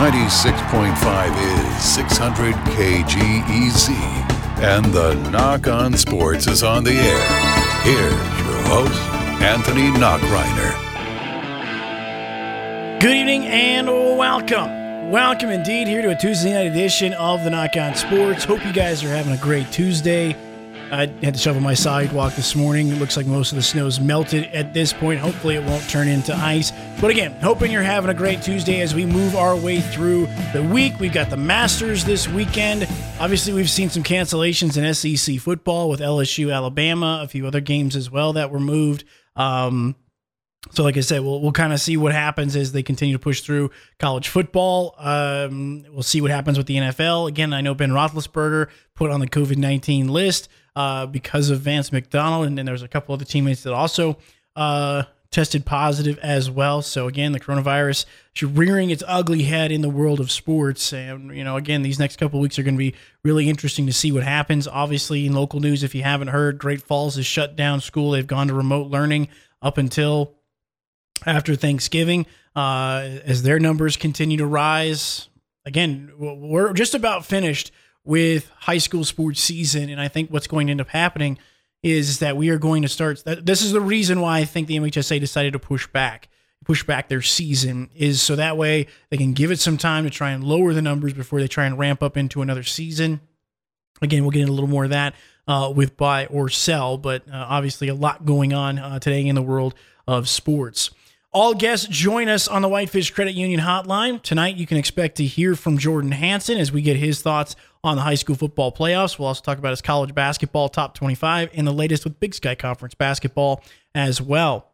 96.5 is 600 KGEZ. And the Nach On Sports is on the air. Here's your host, Anthony Nachreiner. Good evening and welcome. Welcome indeed here to a Tuesday night edition of the Nach On Sports. Hope you guys are having a great Tuesday. I had to shovel my sidewalk this morning. It looks like most of the snow's melted at this point. Hopefully, it won't turn into ice. But again, hoping you're having a great Tuesday as we move our way through the week. We've got the Masters this weekend. Obviously, we've seen some cancellations in SEC football with LSU, Alabama, a few other games as well that were moved. Um, so, like I said, we'll we'll kind of see what happens as they continue to push through college football. Um, we'll see what happens with the NFL. Again, I know Ben Roethlisberger put on the COVID nineteen list uh, because of Vance McDonald, and then there's a couple other teammates that also uh, tested positive as well. So again, the coronavirus is rearing its ugly head in the world of sports, and you know, again, these next couple weeks are going to be really interesting to see what happens. Obviously, in local news, if you haven't heard, Great Falls has shut down school. They've gone to remote learning up until after Thanksgiving, uh, as their numbers continue to rise. Again, we're just about finished with high school sports season. And I think what's going to end up happening is that we are going to start. This is the reason why I think the MHSA decided to push back, push back their season, is so that way they can give it some time to try and lower the numbers before they try and ramp up into another season. Again, we'll get into a little more of that uh, with buy or sell, but uh, obviously a lot going on uh, today in the world of sports. All guests join us on the Whitefish Credit Union hotline. Tonight, you can expect to hear from Jordan Hanson as we get his thoughts on the high school football playoffs. We'll also talk about his college basketball top 25 and the latest with Big Sky Conference basketball as well.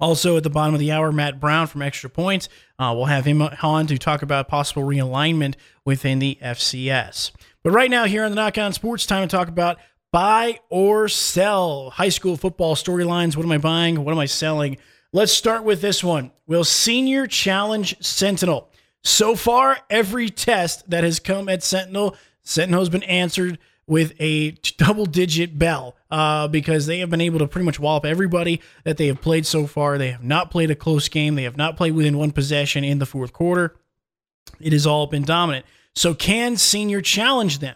Also, at the bottom of the hour, Matt Brown from Extra Points. Uh, we'll have him on to talk about possible realignment within the FCS. But right now, here on the Nach On Sports, time to talk about buy or sell high school football storylines. What am I buying? What am I selling? Let's start with this one. Will Senior challenge Sentinel? So far, every test that has come at Sentinel, Sentinel has been answered with a double digit bell uh, because they have been able to pretty much wallop everybody that they have played so far. They have not played a close game, they have not played within one possession in the fourth quarter. It has all been dominant. So, can Senior challenge them?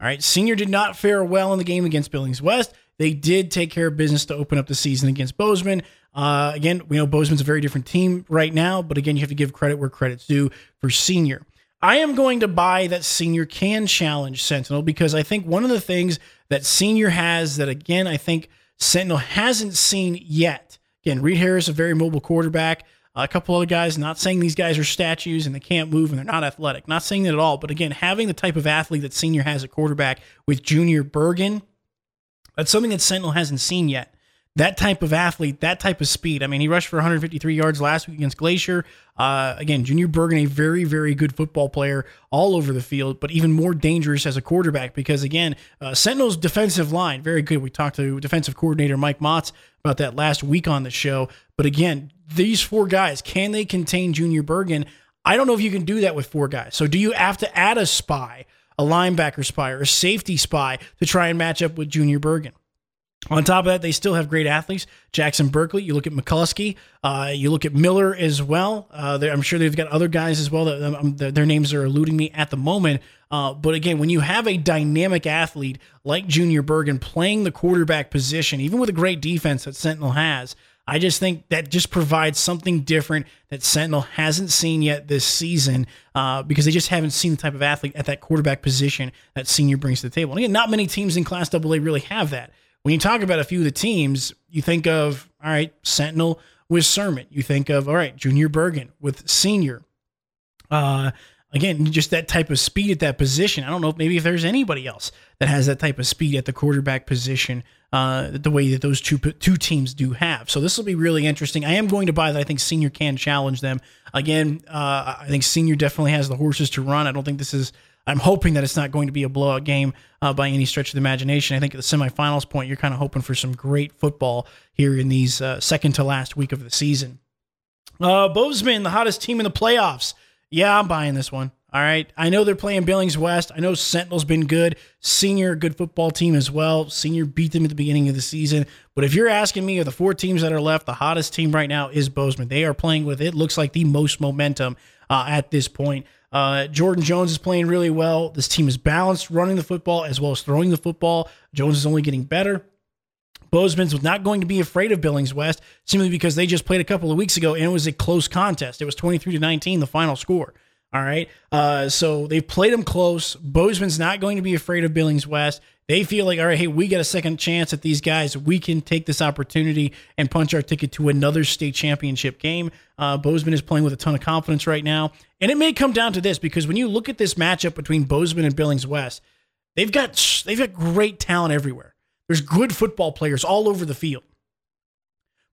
All right, Senior did not fare well in the game against Billings West. They did take care of business to open up the season against Bozeman. Uh, again, we know Bozeman's a very different team right now, but again, you have to give credit where credit's due for Senior. I am going to buy that Senior can challenge Sentinel because I think one of the things that Senior has that, again, I think Sentinel hasn't seen yet. Again, Reed Harris, a very mobile quarterback. a couple other guys, not saying these guys are statues and they can't move and they're not athletic. Not saying that at all. But again, having the type of athlete that Senior has at quarterback with Junior Bergen, that's something that Sentinel hasn't seen yet that type of athlete, that type of speed. I mean, he rushed for 153 yards last week against Glacier. Uh, again, Junior Bergen, a very, very good football player all over the field, but even more dangerous as a quarterback because, again, uh, Sentinel's defensive line, very good. We talked to defensive coordinator Mike Motts about that last week on the show. But again, these four guys, can they contain Junior Bergen? I don't know if you can do that with four guys. So do you have to add a spy, a linebacker spy, or a safety spy to try and match up with Junior Bergen? On top of that, they still have great athletes. Jackson Berkeley, you look at McCluskey, uh, you look at Miller as well. Uh, I'm sure they've got other guys as well that um, their names are eluding me at the moment. Uh, but again, when you have a dynamic athlete like Junior Bergen playing the quarterback position, even with a great defense that Sentinel has, I just think that just provides something different that Sentinel hasn't seen yet this season uh, because they just haven't seen the type of athlete at that quarterback position that Senior brings to the table. And again, not many teams in Class AA really have that. When you talk about a few of the teams, you think of, all right, Sentinel with Sermon. You think of, all right, Junior Bergen with Senior. Uh, again, just that type of speed at that position. I don't know if maybe if there's anybody else that has that type of speed at the quarterback position, uh, the way that those two two teams do have. So this will be really interesting. I am going to buy that. I think Senior can challenge them again. Uh, I think Senior definitely has the horses to run. I don't think this is. I'm hoping that it's not going to be a blowout game uh, by any stretch of the imagination. I think at the semifinals point, you're kind of hoping for some great football here in these uh, second to last week of the season. Uh, Bozeman, the hottest team in the playoffs. Yeah, I'm buying this one. All right. I know they're playing Billings West. I know Sentinel's been good. Senior, good football team as well. Senior beat them at the beginning of the season. But if you're asking me of the four teams that are left, the hottest team right now is Bozeman. They are playing with it looks like the most momentum uh, at this point. Uh, Jordan Jones is playing really well. This team is balanced, running the football as well as throwing the football. Jones is only getting better. Bozeman's was not going to be afraid of Billings West simply because they just played a couple of weeks ago and it was a close contest. It was 23 to 19, the final score. All right. Uh, so they've played them close. Bozeman's not going to be afraid of Billings West. They feel like, all right, hey, we got a second chance at these guys. We can take this opportunity and punch our ticket to another state championship game. Uh, Bozeman is playing with a ton of confidence right now. And it may come down to this because when you look at this matchup between Bozeman and Billings West, they've got they've got great talent everywhere. There's good football players all over the field.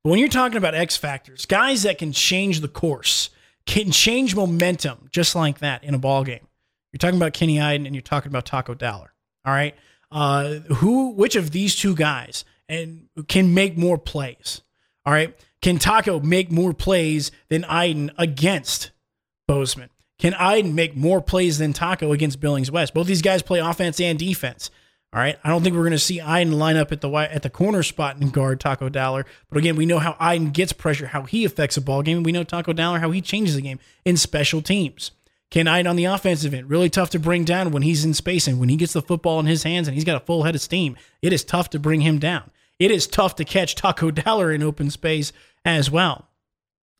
But when you're talking about X factors, guys that can change the course, can change momentum just like that in a ball game. You're talking about Kenny Iden and you're talking about Taco Dowler. All right. Uh, who, which of these two guys and can make more plays? All right. Can Taco make more plays than Iden against Bozeman? Can Iden make more plays than Taco against Billings West? Both these guys play offense and defense. All right. I don't think we're going to see Iden line up at the at the corner spot and guard Taco Dowler. But again, we know how Iden gets pressure, how he affects a ball game. We know Taco Dowler, how he changes the game in special teams. Ken Iden on the offensive end, really tough to bring down when he's in space and when he gets the football in his hands and he's got a full head of steam. It is tough to bring him down. It is tough to catch Taco Dowler in open space as well.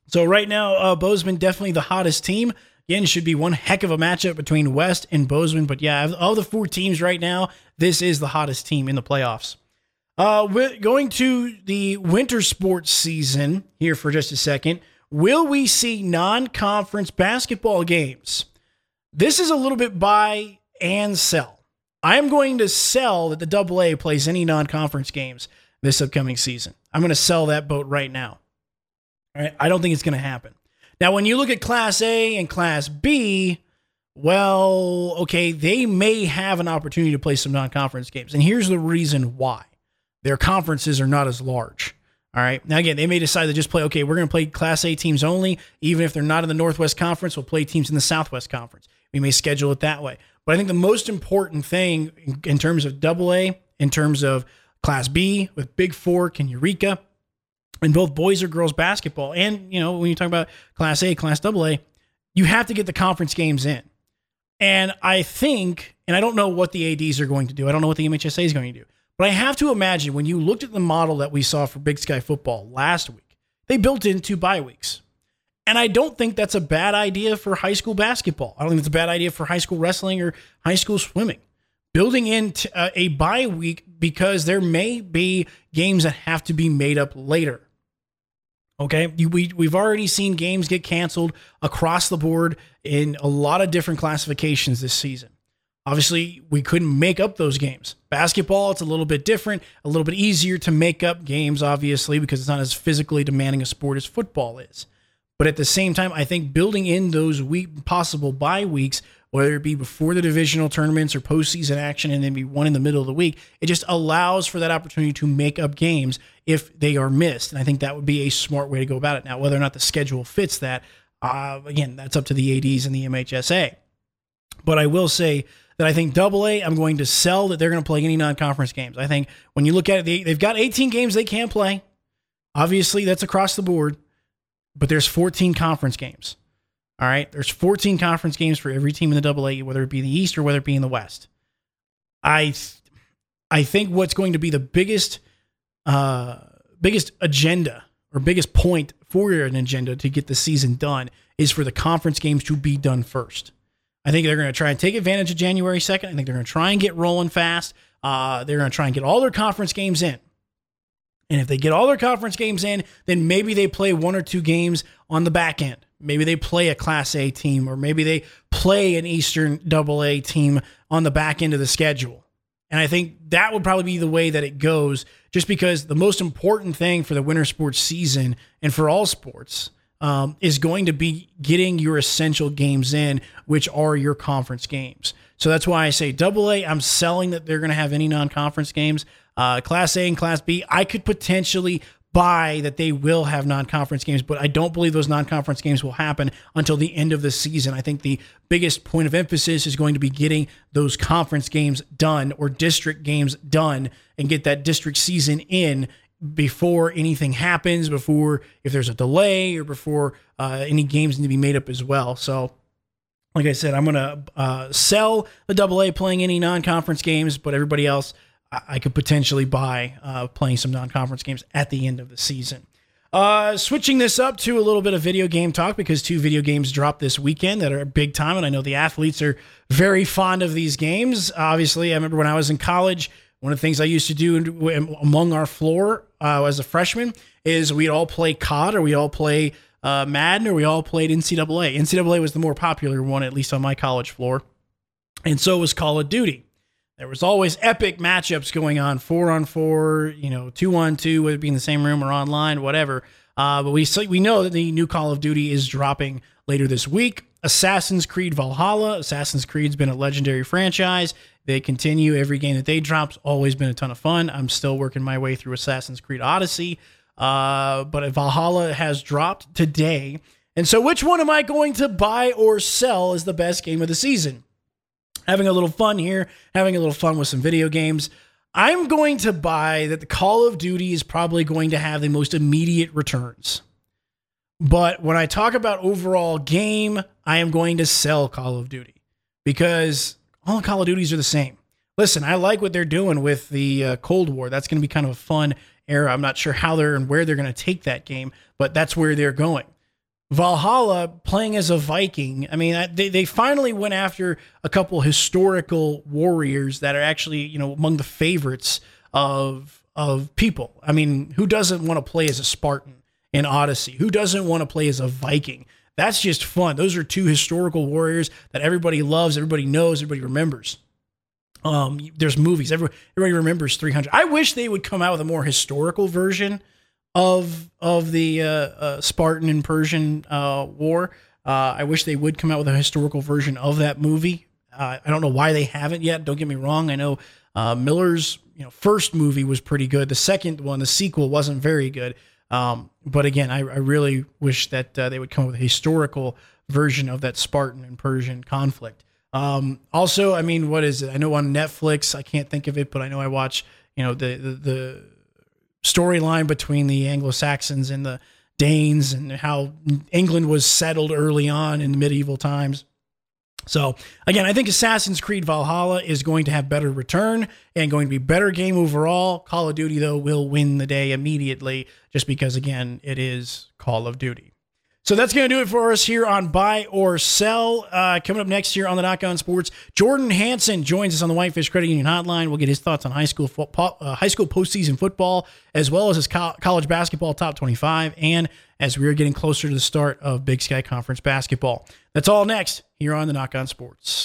So right now, uh, Bozeman definitely the hottest team. Again, should be one heck of a matchup between West and Bozeman. But yeah, of the four teams right now, this is the hottest team in the playoffs. Uh, going to the winter sports season here for just a second. Will we see non conference basketball games? This is a little bit buy and sell. I am going to sell that the Double A plays any non conference games this upcoming season. I'm going to sell that boat right now. All right, I don't think it's going to happen. Now, when you look at Class A and Class B, well, okay, they may have an opportunity to play some non conference games. And here's the reason why their conferences are not as large. All right. Now, again, they may decide to just play, okay, we're going to play Class A teams only. Even if they're not in the Northwest Conference, we'll play teams in the Southwest Conference. We may schedule it that way. But I think the most important thing in terms of double A, in terms of Class B with Bigfork and Eureka, in both boys or girls basketball, and you know when you talk about Class A, Class AA, you have to get the conference games in. And I think, and I don't know what the ads are going to do. I don't know what the MHSA is going to do, but I have to imagine when you looked at the model that we saw for Big Sky football last week, they built in two bye weeks. And I don't think that's a bad idea for high school basketball. I don't think it's a bad idea for high school wrestling or high school swimming. Building in t- uh, a bye week because there may be games that have to be made up later. Okay, we we've already seen games get canceled across the board in a lot of different classifications this season. Obviously, we couldn't make up those games. Basketball, it's a little bit different, a little bit easier to make up games, obviously, because it's not as physically demanding a sport as football is. But at the same time, I think building in those week possible bye weeks whether it be before the divisional tournaments or postseason action and then be one in the middle of the week. It just allows for that opportunity to make up games if they are missed. And I think that would be a smart way to go about it. Now, whether or not the schedule fits that, uh, again, that's up to the ADs and the MHSA. But I will say that I think Double A, I'm going to sell that they're going to play any non-conference games. I think when you look at it, they, they've got 18 games they can play. Obviously, that's across the board, but there's 14 conference games. All right. There's 14 conference games for every team in the double A, whether it be the East or whether it be in the West. I I think what's going to be the biggest uh, biggest agenda or biggest point for an agenda to get the season done is for the conference games to be done first. I think they're going to try and take advantage of January 2nd. I think they're going to try and get rolling fast. Uh, they're going to try and get all their conference games in. And if they get all their conference games in, then maybe they play one or two games on the back end maybe they play a Class A team, or maybe they play an Eastern Double A team on the back end of the schedule. And I think that would probably be the way that it goes, just because the most important thing for the winter sports season and for all sports um, is going to be getting your essential games in, which are your conference games. So that's why I say double A, I'm selling that they're going to have any non conference games. Uh, class A and Class B, I could potentially buy that they will have non-conference games, but I don't believe those non-conference games will happen until the end of the season. I think the biggest point of emphasis is going to be getting those conference games done or district games done and get that district season in before anything happens, before if there's a delay or before uh, any games need to be made up as well. So like I said, I'm going to uh, sell the double A playing any non conference games, but everybody else I could potentially buy uh, playing some non-conference games at the end of the season. Uh, switching this up to a little bit of video game talk because two video games dropped this weekend that are big time, and I know the athletes are very fond of these games. Obviously, I remember when I was in college, one of the things I used to do among our floor uh, as a freshman is we'd all play COD or we all play uh, Madden or we all played NCAA. NCAA was the more popular one, at least on my college floor, and so was Call of Duty. There was always epic matchups going on, four on four, you know, two on two, whether it be in the same room or online, whatever. Uh, but we we know that the new Call of Duty is dropping later this week. Assassin's Creed Valhalla. Assassin's Creed's been a legendary franchise. They continue every game that they drop's always been a ton of fun. I'm still working my way through Assassin's Creed Odyssey, uh, but Valhalla has dropped today. And so, which one am I going to buy or sell as the best game of the season? Having a little fun here, having a little fun with some video games. I'm going to buy that the Call of Duty is probably going to have the most immediate returns. But when I talk about overall game, I am going to sell Call of Duty because all Call of Duties are the same. Listen, I like what they're doing with the uh, Cold War. That's going to be kind of a fun era. I'm not sure how they're and where they're going to take that game, but that's where they're going. Valhalla playing as a Viking. I mean, they, they finally went after a couple historical warriors that are actually, you know, among the favorites of of people. I mean, who doesn't want to play as a Spartan in Odyssey? Who doesn't want to play as a Viking? That's just fun. Those are two historical warriors that everybody loves, everybody knows, everybody remembers. Um, there's movies. Everybody, everybody remembers 300. I wish they would come out with a more historical version of of the uh, uh, Spartan and Persian uh, war. Uh, I wish they would come out with a historical version of that movie. Uh, I don't know why they haven't yet. Don't get me wrong. I know uh, Miller's you know first movie was pretty good. The second one, the sequel, wasn't very good. Um, but again, I, I, really wish that they would come up with a historical version of that Spartan and Persian conflict. Um, also, I mean, what is it? I know on Netflix, I can't think of it, but I know I watch, you know, the, the, the storyline between the Anglo Saxons and the Danes and how England was settled early on in the medieval times. So again, I think Assassin's Creed Valhalla is going to have better return and going to be better game overall. Call of Duty though will win the day immediately just because again, it is Call of Duty. So that's going to do it for us here on Buy or Sell. Uh, coming up next year on the Nach On Sports, Jordan Hanson joins us on the Whitefish Credit Union Hotline. We'll get his thoughts on high school fo- uh, high school postseason football, as well as his co- college basketball top 25, and as we are getting closer to the start of Big Sky Conference basketball. That's all next here on the Nach On Sports.